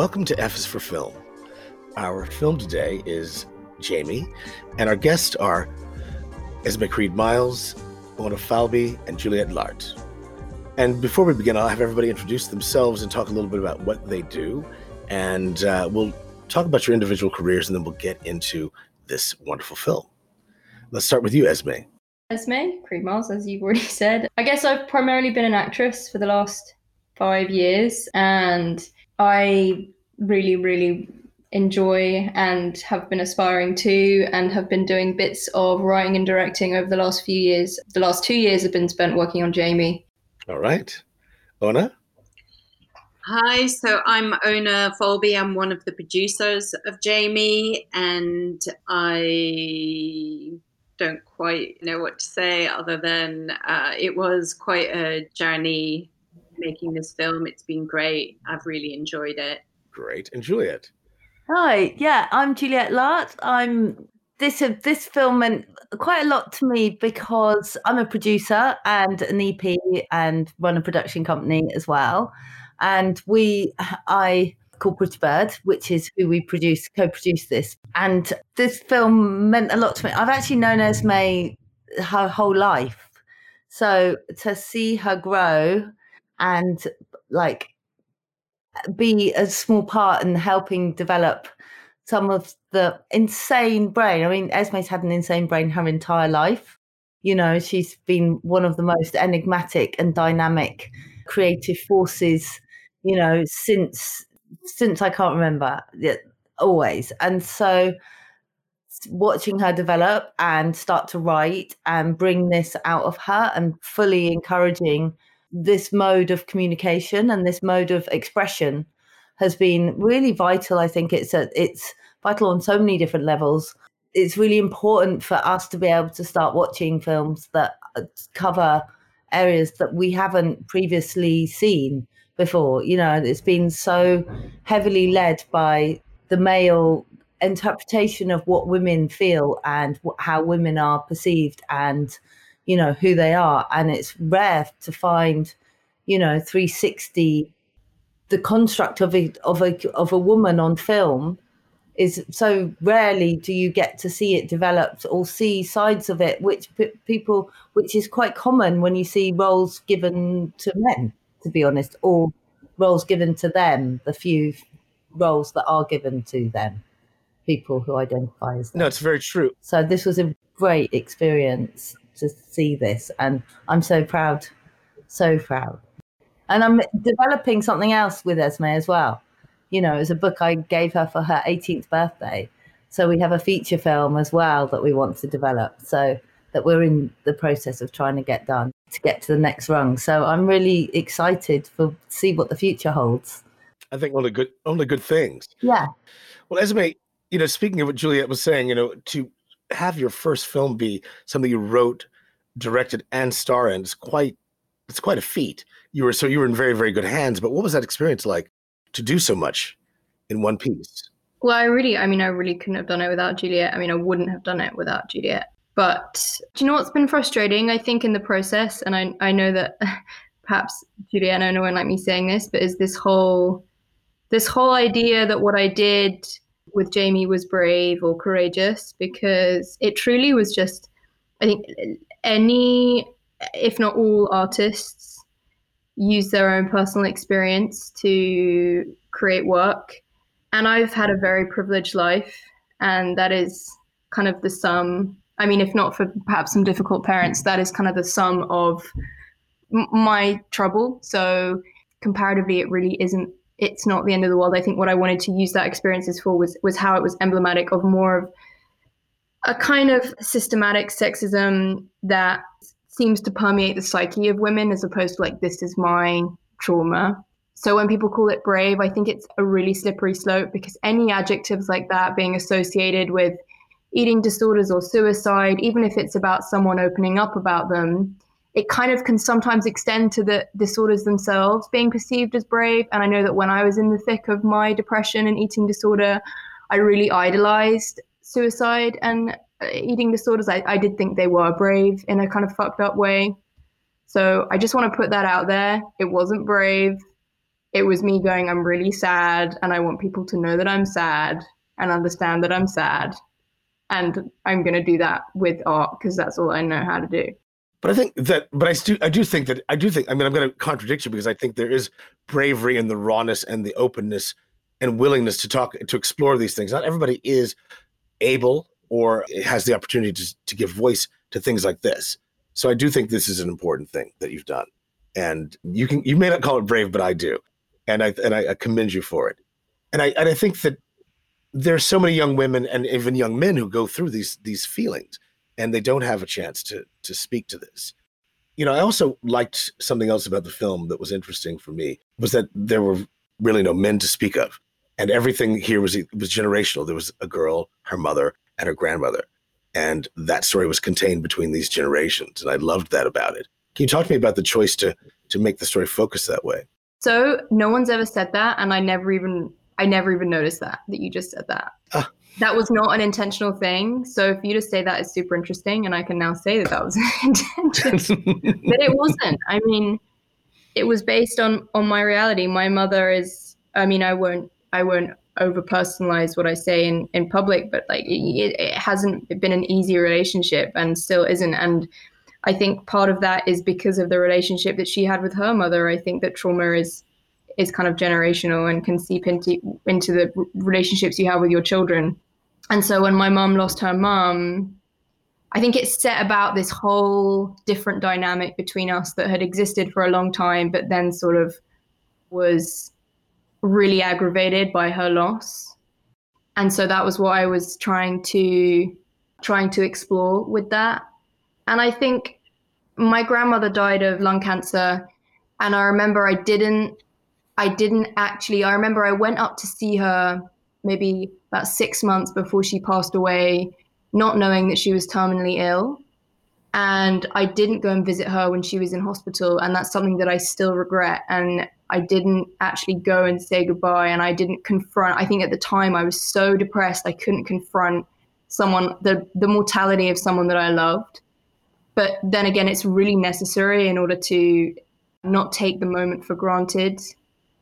welcome to F is for Film. Our film today is Jamie, and our guests are Esme Creed Miles, Ona Falby, and Juliette Lart. And before we begin, I'll have everybody introduce themselves and talk a little bit about what they do. And uh, we'll talk about your individual careers and then we'll get into this wonderful film. Let's start with you, Esme. Esme, Creed Miles, as you've already said. I guess I've primarily been an actress for the last five years, and I really, really enjoy and have been aspiring to and have been doing bits of writing and directing over the last few years. The last two years have been spent working on Jamie. All right. Ona? Hi, so I'm Ona Falby. I'm one of the producers of Jamie, and I don't quite know what to say other than uh, it was quite a journey making this film. It's been great. I've really enjoyed it. Great. And Juliette? Hi, yeah, I'm Juliette Lart. I'm this uh, this film meant quite a lot to me because I'm a producer and an EP and run a production company as well. And we, I called Pretty Bird, which is who we produce, co-produce this. And this film meant a lot to me. I've actually known Esme her whole life. So to see her grow and like be a small part in helping develop some of the insane brain. I mean, Esme's had an insane brain her entire life. You know, she's been one of the most enigmatic and dynamic creative forces, you know, since since I can't remember, always. And so watching her develop and start to write and bring this out of her and fully encouraging this mode of communication and this mode of expression has been really vital. I think it's a, it's vital on so many different levels. It's really important for us to be able to start watching films that uh, cover areas that we haven't previously seen before. You know, it's been so heavily led by the male interpretation of what women feel and how women are perceived and you know who they are. And it's rare to find you know 360 the construct of a of a of a woman on film is so rarely do you get to see it developed or see sides of it which p- people which is quite common when you see roles given to men to be honest or roles given to them the few roles that are given to them people who identify as them. no it's very true. So this was a great experience to see this, and I'm so proud, so proud. And I'm developing something else with Esme as well. You know, it's a book I gave her for her 18th birthday. So we have a feature film as well that we want to develop. So that we're in the process of trying to get done to get to the next rung. So I'm really excited for see what the future holds. I think only good only good things. Yeah. Well, Esme, you know, speaking of what Juliette was saying, you know, to have your first film be something you wrote, directed, and star in is quite it's quite a feat. You were so you were in very very good hands. But what was that experience like to do so much in one piece? Well, I really, I mean, I really couldn't have done it without Juliette. I mean, I wouldn't have done it without Juliette. But do you know what's been frustrating? I think in the process, and I I know that perhaps Juliette and no one like me saying this, but is this whole this whole idea that what I did with Jamie was brave or courageous because it truly was just, I think, any, if not all artists use their own personal experience to create work. And I've had a very privileged life, and that is kind of the sum. I mean, if not for perhaps some difficult parents, that is kind of the sum of my trouble. So, comparatively, it really isn't it's not the end of the world. I think what I wanted to use that experiences for was was how it was emblematic of more of a kind of systematic sexism that seems to permeate the psyche of women as opposed to like this is my trauma. So when people call it brave, I think it's a really slippery slope because any adjectives like that being associated with eating disorders or suicide, even if it's about someone opening up about them, it kind of can sometimes extend to the disorders themselves being perceived as brave. And I know that when I was in the thick of my depression and eating disorder, I really idolized suicide and uh, eating disorders. I, I did think they were brave in a kind of fucked up way. So I just want to put that out there. It wasn't brave. it was me going, I'm really sad and I want people to know that I'm sad and understand that I'm sad. And I'm going to do that with art because that's all I know how to do. But I think that, but I do, I do think that, I do think, I mean, I'm going to contradict you because I think there is bravery in the rawness and the openness and willingness to talk, to explore these things. Not everybody is able or has the opportunity to, to give voice to things like this. So I do think this is an important thing that you've done. And you can, you may not call it brave, but I do. And I, and I, I commend you for it. And I, and I think that there's so many young women and even young men who go through these, these feelings and they don't have a chance to to speak to this. You know, I also liked something else about the film that was interesting for me was that there were really no men to speak of, and everything here was was generational. There was a girl, her mother, and her grandmother, and that story was contained between these generations, and I loved that about it. Can you talk to me about the choice to to make the story focus that way? So no one's ever said that, and I never even I never even noticed that that you just said that. Ah, that was not an intentional thing. So for you to say that is super interesting, and I can now say that that was intentional, but it wasn't. I mean, it was based on on my reality. My mother is. I mean, I won't. I won't over personalize what I say in in public, but like it, it hasn't been an easy relationship, and still isn't. And I think part of that is because of the relationship that she had with her mother. I think that trauma is is kind of generational and can seep into into the relationships you have with your children. And so when my mom lost her mom, I think it set about this whole different dynamic between us that had existed for a long time, but then sort of was really aggravated by her loss. And so that was what I was trying to trying to explore with that. And I think my grandmother died of lung cancer and I remember I didn't I didn't actually, I remember I went up to see her maybe about six months before she passed away, not knowing that she was terminally ill. And I didn't go and visit her when she was in hospital. And that's something that I still regret. And I didn't actually go and say goodbye. And I didn't confront, I think at the time I was so depressed, I couldn't confront someone, the, the mortality of someone that I loved. But then again, it's really necessary in order to not take the moment for granted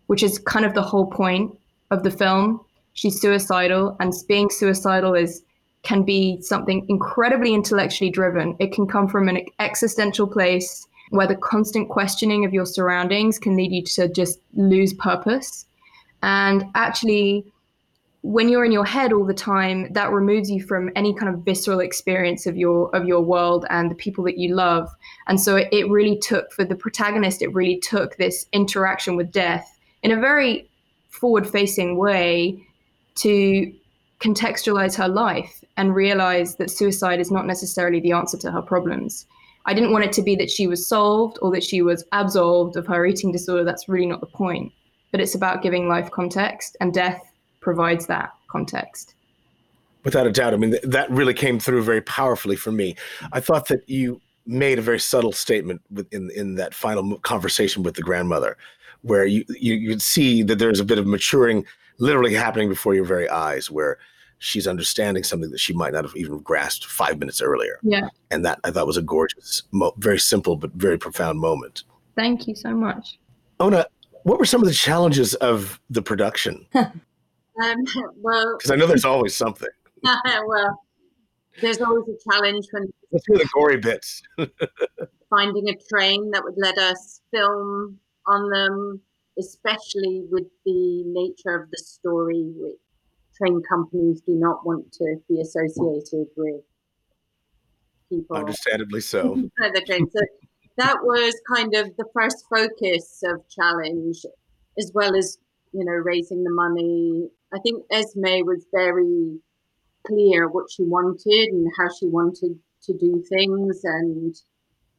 which is kind of the whole point of the film. She's suicidal, and being suicidal is can be something incredibly intellectually driven. It can come from an existential place where the constant questioning of your surroundings can lead you to just lose purpose. And actually, when you're in your head all the time, that removes you from any kind of visceral experience of your of your world and the people that you love. And so it, it really took for the protagonist, it really took this interaction with death in a very forward facing way to contextualize her life and realize that suicide is not necessarily the answer to her problems. I didn't want it to be that she was solved or that she was absolved of her eating disorder. That's really not the point. But it's about giving life context, and death provides that context. Without a doubt. I mean, that really came through very powerfully for me. I thought that you made a very subtle statement in, in that final conversation with the grandmother where you, you you see that there's a bit of maturing literally happening before your very eyes where she's understanding something that she might not have even grasped five minutes earlier. Yeah. And that I thought was a gorgeous, very simple but very profound moment. Thank you so much. Ona, what were some of the challenges of the production? um, well, because I know there's always something. well, there's always a challenge when. Let's hear the gory bits. finding a train that would let us film on them, especially with the nature of the story, which train companies do not want to be associated with people. Understandably so. the train. So that was kind of the first focus of challenge, as well as you know raising the money. I think Esme was very clear what she wanted and how she wanted to do things and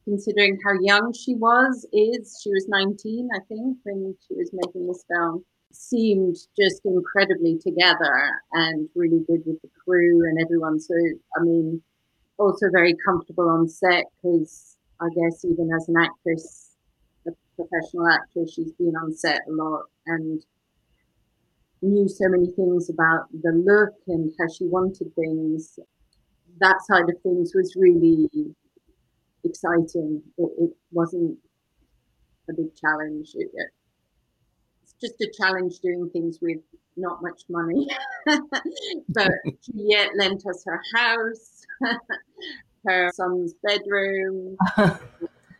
considering how young she was, is she was 19, I think, when she was making this film, seemed just incredibly together and really good with the crew and everyone. So, I mean, also very comfortable on set because I guess even as an actress, a professional actress, she's been on set a lot and knew so many things about the look and how she wanted things. That side of things was really exciting. It, it wasn't a big challenge. It, just a challenge doing things with not much money. so Juliette lent us her house, her son's bedroom.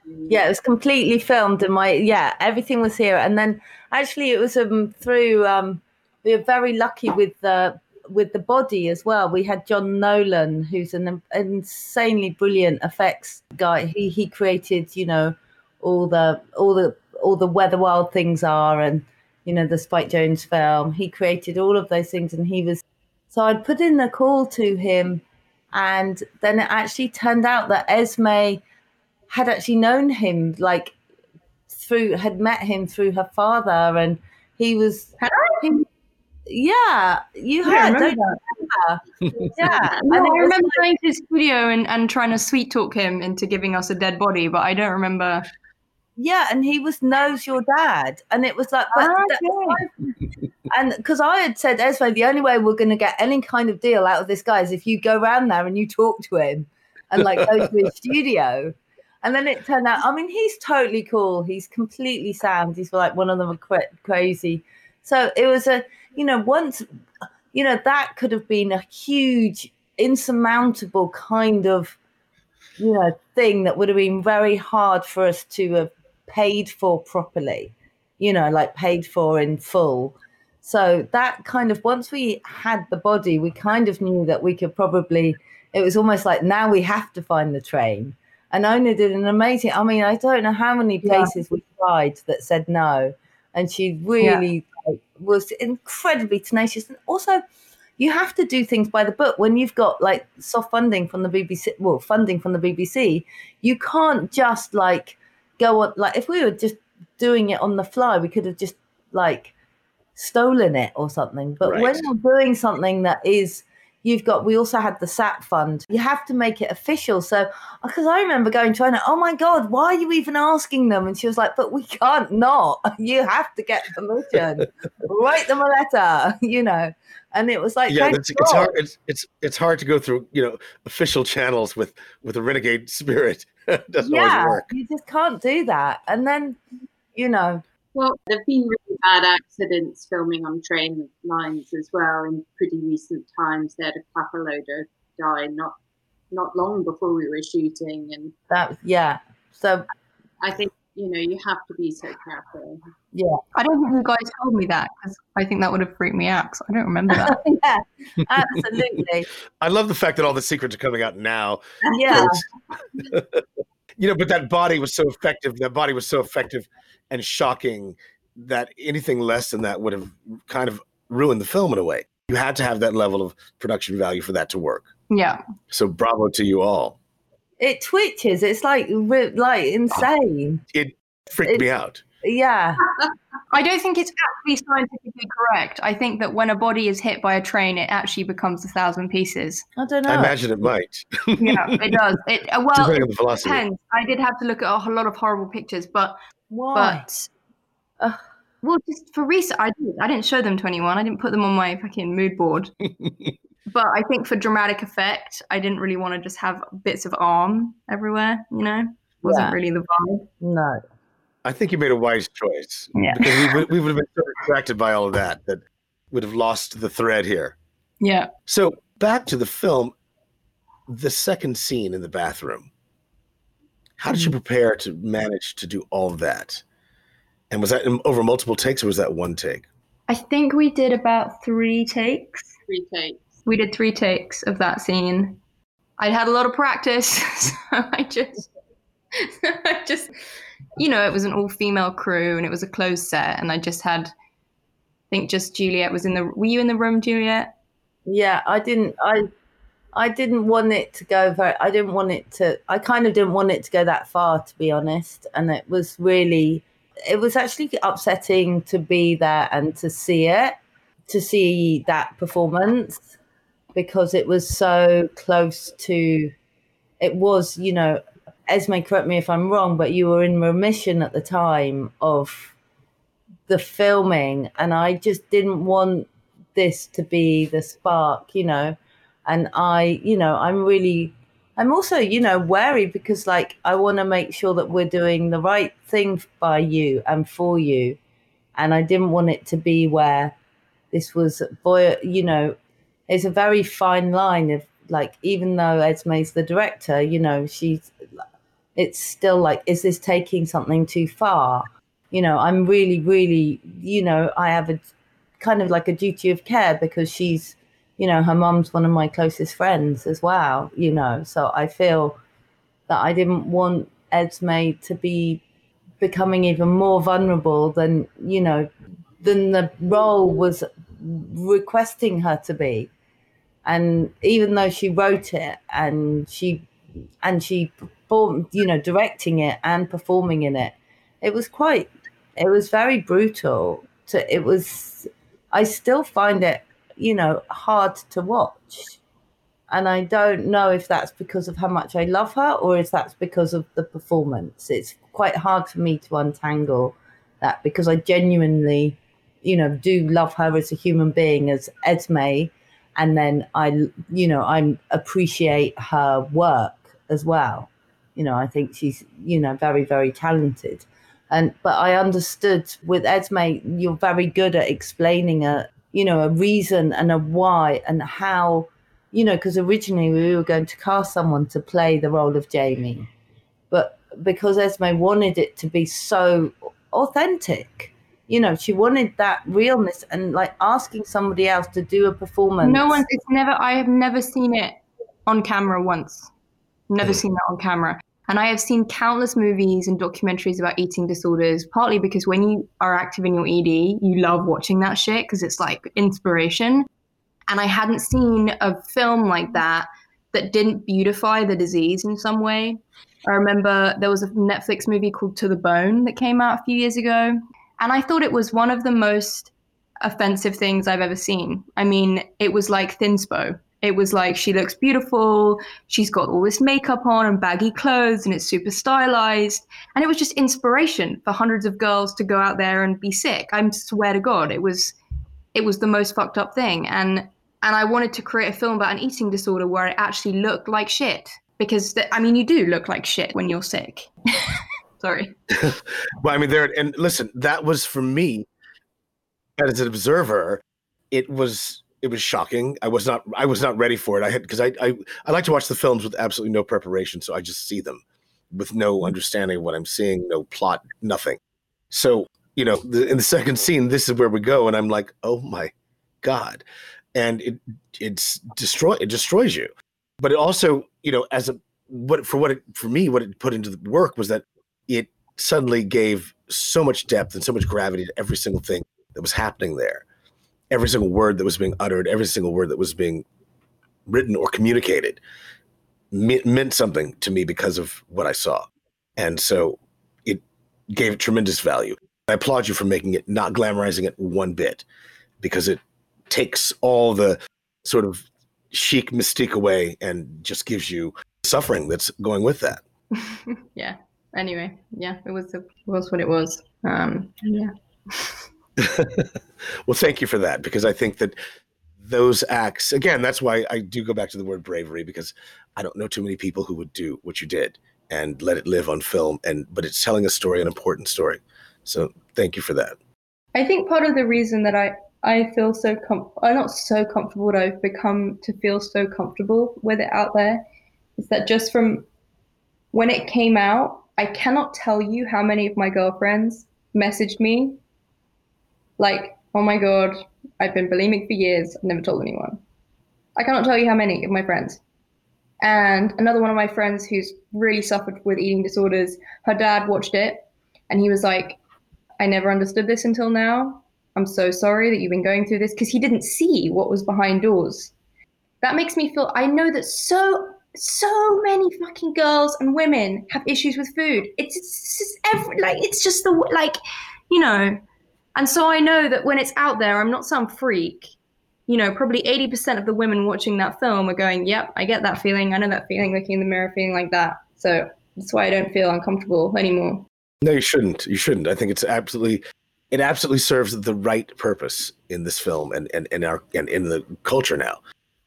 yeah, it was completely filmed, and my yeah, everything was here. And then actually, it was um through um we were very lucky with the with the body as well. We had John Nolan, who's an insanely brilliant effects guy. He he created you know all the all the all the where the wild things are and you know the Spike Jonze film. He created all of those things, and he was so I'd put in a call to him, and then it actually turned out that Esme had actually known him like through had met him through her father, and he was. He, yeah, you had. Don't you yeah, no, I remember like, going to his studio and, and trying to sweet talk him into giving us a dead body, but I don't remember yeah, and he was knows your dad, and it was like, but ah, and because I had said Esme, the only way we're going to get any kind of deal out of this guy is if you go around there and you talk to him and like go to his studio. And then it turned out, I mean, he's totally cool. He's completely sound. He's like one of them crazy. So it was a, you know, once, you know, that could have been a huge, insurmountable kind of, you know, thing that would have been very hard for us to have paid for properly, you know, like paid for in full. So that kind of once we had the body, we kind of knew that we could probably. It was almost like now we have to find the train. And Ona did an amazing. I mean, I don't know how many places yeah. we tried that said no, and she really yeah. like, was incredibly tenacious. And also, you have to do things by the book when you've got like soft funding from the BBC. Well, funding from the BBC, you can't just like go on like if we were just doing it on the fly, we could have just like stolen it or something. But right. when you're doing something that is you've got we also had the sap fund. You have to make it official. So uh, because i remember going to her oh my god why are you even asking them? And she was like but we can't not. You have to get permission. Write them a letter you know? And it was like yeah it's, it's, hard it's, it's it's hard to go through you know official channels with with a renegade spirit doesn't yeah, always work you just can't do that and then you know well there've been really bad accidents filming on train lines as well in pretty recent times they had a clapper loader die not not long before we were shooting and that yeah so i think you know, you have to be so careful. Yeah. I don't think you guys told me that because I think that would have freaked me out because I don't remember that. yeah, absolutely. I love the fact that all the secrets are coming out now. Yeah. You know, but that body was so effective. That body was so effective and shocking that anything less than that would have kind of ruined the film in a way. You had to have that level of production value for that to work. Yeah. So bravo to you all. It twitches. It's like like oh, insane. It freaked it, me out. Yeah. I don't think it's actually scientifically correct. I think that when a body is hit by a train, it actually becomes a thousand pieces. I don't know. I imagine it might. yeah, it does. It uh, well, it depends. I did have to look at a lot of horrible pictures, but why? But uh, well, just for research, I did. I didn't show them to anyone. I didn't put them on my fucking mood board. but I think for dramatic effect, I didn't really want to just have bits of arm everywhere. You know, wasn't yeah. really the vibe. No. I think you made a wise choice. Yeah. Because we would, we would have been so distracted by all of that that would have lost the thread here. Yeah. So back to the film, the second scene in the bathroom. How did you mm. prepare to manage to do all of that? And was that over multiple takes or was that one take? I think we did about three takes. Three takes. We did three takes of that scene. I had a lot of practice, so I just, I just, you know, it was an all-female crew and it was a closed set, and I just had, I think, just Juliette was in the. Were you in the room, Juliette? Yeah, I didn't. I, I didn't want it to go very. I didn't want it to. I kind of didn't want it to go that far, to be honest. And it was really, it was actually upsetting to be there and to see it, to see that performance because it was so close to it was you know esme correct me if i'm wrong but you were in remission at the time of the filming and i just didn't want this to be the spark you know? And i you know i'm really i'm also you know wary because like i want to make sure that we're doing the right thing by you and for you. And I didn't want it to be where this was boy you know it's a very fine line of like even though Esme's the director you know she's it's still like is this taking something too far? You know I'm really really you know I have a kind of like a duty of care because she's you know her mom's one of my closest friends as well you know? So I feel that I didn't want Esme to be becoming even more vulnerable than you know than the role was requesting her to be. And even though she wrote it and she and she performed you know directing it and performing in it. It was quite it was very brutal to it was i still find it you know hard to watch. And i don't know if that's because of how much i love her or if that's because of the performance. It's quite hard for me to untangle that because i genuinely you know do love her as a human being as esme. And then i you know i appreciate her work as well you know i think she's you know very very talented and but i understood with esme you're very good at explaining a you know a reason and a why and how you know because originally we were going to cast someone to play the role of jamie but because esme wanted it to be so authentic you know, she wanted that realness and like asking somebody else to do a performance. No one, it's never, I have never seen it on camera once. Never hmm. seen that on camera. And I have seen countless movies and documentaries about eating disorders, partly because when you are active in your ED, you love watching that shit because it's like inspiration. And I hadn't seen a film like that that didn't beautify the disease in some way. I remember there was a Netflix movie called To the Bone that came out a few years ago. And I thought it was one of the most offensive things I've ever seen. I mean, it was like Thinspo. It was like she looks beautiful, she's got all this makeup on and baggy clothes, and it's super stylized. And it was just inspiration for hundreds of girls to go out there and be sick. I swear to God, it was it was the most fucked up thing. And and I wanted to create a film about an eating disorder where it actually looked like shit. Because I mean, you do look like shit when you're sick. Sorry. well, I mean, there and listen, that was for me as an observer. It was it was shocking. I was not I was not ready for it. I had because I, I I like to watch the films with absolutely no preparation, so I just see them with no mm-hmm. understanding of what I'm seeing, no plot, nothing. So you know, the, in the second scene, this is where we go, and I'm like, oh my god, and it it's destroy it destroys you. But it also, you know, as a what for what it, for me, what it put into the work was that it suddenly gave so much depth and so much gravity to every single thing that was happening there. Every single word that was being uttered, every single word that was being written or communicated me- meant something to me because of what I saw. And so it gave tremendous value. I applaud you for making it not glamorizing it one bit because it takes all the sort of chic mystique away and just gives you suffering that's going with that. yeah anyway, yeah, it was it was what it was. Um, yeah. well, thank you for that because I think that those acts again. That's why I do go back to the word bravery because I don't know too many people who would do what you did and let it live on film. And but it's telling a story, an important story. So thank you for that. I think part of the reason that I I feel so com- I'm not so comfortable, but I've become to feel so comfortable with it out there is that just from when it came out, I cannot tell you how many of my girlfriends messaged me like, oh my God, I've been bulimic for years. I've never told anyone. I cannot tell you how many of my friends. And another one of my friends who's really suffered with eating disorders, her dad watched it and he was like, I never understood this until now. I'm so sorry that you've been going through this because he didn't see what was behind doors. That makes me feel, I know that so so many fucking girls and women have issues with food. It's, it's just every like it's just the like, you know. And so I know that when it's out there, I'm not some freak. You know, probably 80% of the women watching that film are going, "Yep, I get that feeling. I know that feeling. Looking in the mirror, feeling like that." So that's why I don't feel uncomfortable anymore. No, you shouldn't. You shouldn't. I think it's absolutely it absolutely serves the right purpose in this film and and, and our and in the culture now.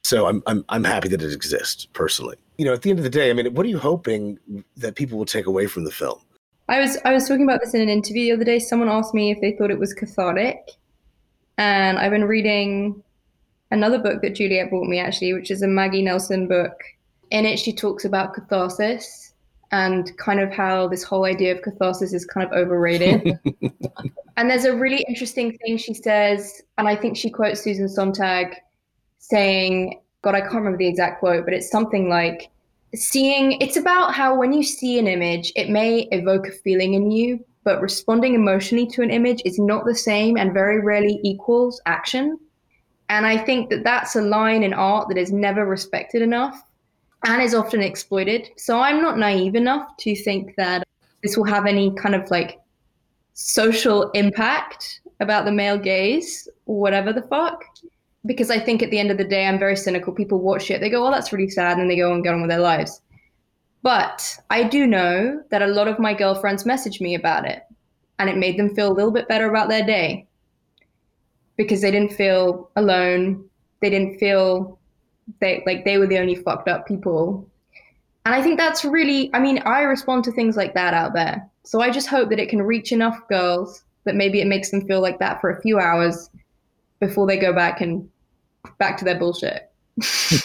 So I'm I'm I'm happy that it exists personally. You know, at the end of the day, I mean, what are you hoping that people will take away from the film? I was I was talking about this in an interview the other day. Someone asked me if they thought it was cathartic, and I've been reading another book that Juliette bought me actually, which is a Maggie Nelson book. In it, she talks about catharsis and kind of how this whole idea of catharsis is kind of overrated. and there's a really interesting thing she says, and I think she quotes Susan Sontag saying, God, I can't remember the exact quote, but it's something like, seeing it's about how when you see an image, it may evoke a feeling in you, but responding emotionally to an image is not the same and very rarely equals action. And I think that that's a line in art that is never respected enough and is often exploited. So I'm not naive enough to think that this will have any kind of like social impact about the male gaze whatever the fuck. Because I think at the end of the day, I'm very cynical. People watch it, they go, oh, that's really sad, and then they go and get on with their lives. But I do know that a lot of my girlfriends messaged me about it, and it made them feel a little bit better about their day because they didn't feel alone. They didn't feel they like they were the only fucked up people. And I think that's really I mean, I respond to things like that out there. So I just hope that it can reach enough girls that maybe it makes them feel like that for a few hours before they go back and back to their bullshit.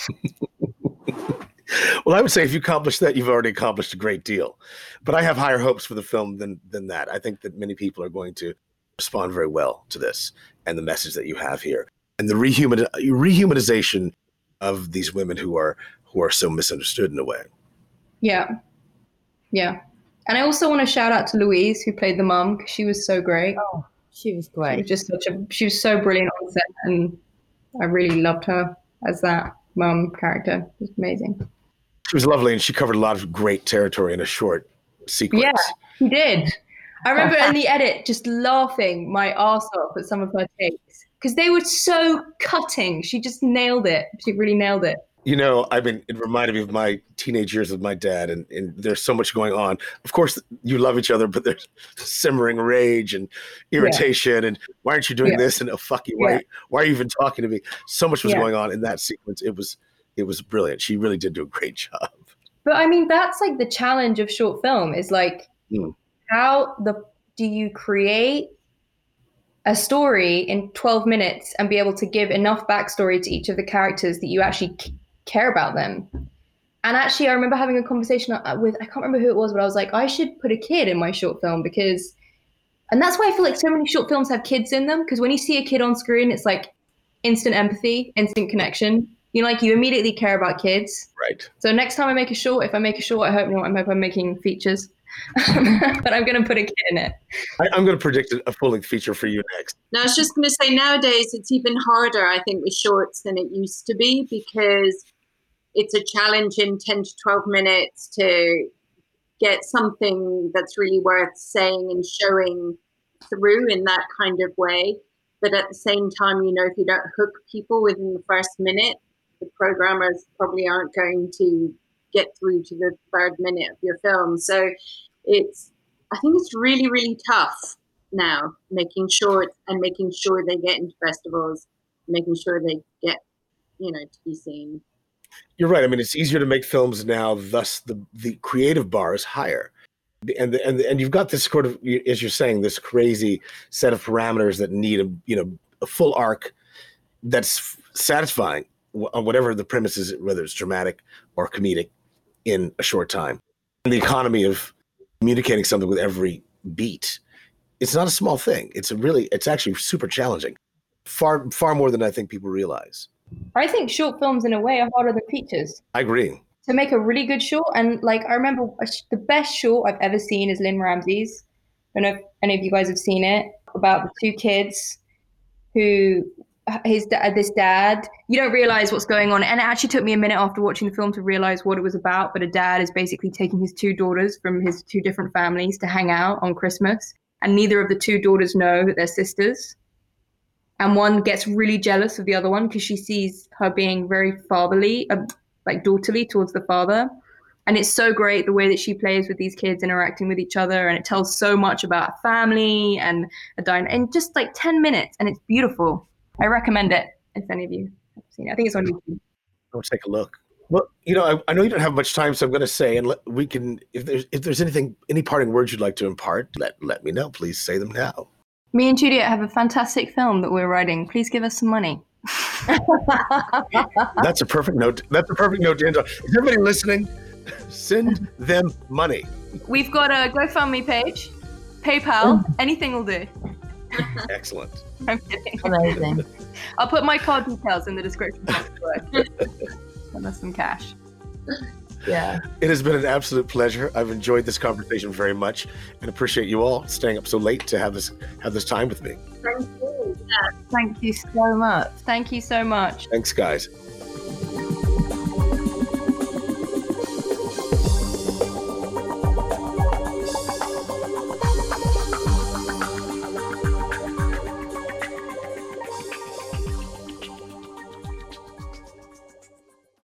well, I would say if you accomplish that, you've already accomplished a great deal. But I have higher hopes for the film than than that. I think that many people are going to respond very well to this and the message that you have here and the rehuman rehumanization of these women who are who are so misunderstood in a way. Yeah, yeah. And I also want to shout out to Louise who played the mom because she was so great. Oh, she was great. She was just such a she was so brilliant on set, and I really loved her as that mum character. It was amazing. She was lovely, and she covered a lot of great territory in a short sequence. Yeah, she did. I remember in the edit just laughing my arse off at some of her takes because they were so cutting. She just nailed it. She really nailed it. You know, I mean, it reminded me of my teenage years with my dad, and, and there's so much going on. Of course, you love each other, but there's simmering rage and irritation, yeah. and why aren't you doing yeah. this? And oh, fuck you, why, yeah. why are you even talking to me? So much was going on in that sequence. It was, it was brilliant. She really did do a great job. But I mean, that's like the challenge of short film is like, mm. how the do you create a story in 12 minutes and be able to give enough backstory to each of the characters that you actually care about them. And actually, I remember having a conversation uh, with, I can't remember who it was, but I was like, I should put a kid in my short film because, and that's why I feel like so many short films have kids in them because when you see a kid on screen, it's like instant empathy, instant connection. You know, like you immediately care about kids. Right. So next time I make a short, if I make a short, I hope, you know, I hope I'm making features. but I'm going to put a kid in it. I, am going to predict a full length feature for you next. Now, I was just going to say nowadays it's even harder, I think, with shorts than it used to be because it's a challenge in 10 to 12 minutes to get something that's really worth saying and showing through in that kind of way. But at the same time, you know, if you don't hook people within the first minute, the programmers probably aren't going to get through to the third minute of your film. So it's, I think it's really, really tough now making sure and making sure they get into festivals, making sure they get, you know, to be seen. You're right. I mean, it's easier to make films now. Thus, the the creative bar is higher, and the, and the, and you've got this sort of, as you're saying, this crazy set of parameters that need a you know a full arc that's satisfying on whatever the premise is, whether it's dramatic or comedic in a short time. And the economy of communicating something with every beat, it's not a small thing. It's really, it's actually super challenging, far far more than I think people realize. I think short films, in a way, are harder than features. I agree. To make a really good short, and like I remember the best short I've ever seen is Lynne Ramsay's. I don't know if any of you guys have seen it about the two kids who his this dad you don't realize what's going on and it actually took me a minute after watching the film to realize what it was about but a dad is basically taking his two daughters from his two different families to hang out on christmas and neither of the two daughters know that they're sisters and one gets really jealous of the other one because she sees her being very fatherly uh, like daughterly towards the father and it's so great the way that she plays with these kids interacting with each other and it tells so much about family and a dyn- in just like 10 minutes and it's beautiful I recommend it if any of you have seen it. I think it's on YouTube. Go take a look. Well, you know, I, I, know you don't have much time, so I'm going to say, and we can, if there's if there's anything, any parting words you'd like to impart, let let me know. Please say them now. Me and Juliette have a fantastic film that we're writing. Please give us some money. that's a perfect note. That's a perfect note to end on. Is everybody listening? Send them money. We've got a GoFundMe page, PayPal, oh. anything will do. Excellent. I'm kidding. Amazing. I'll put my card details in the description box. Send us some cash. Yeah. It has been an absolute pleasure. I've enjoyed this conversation very much and appreciate you all staying up so late to have this have this time with me. Thank you. Yeah. Thank you so much. Thank you so much. Thanks, guys.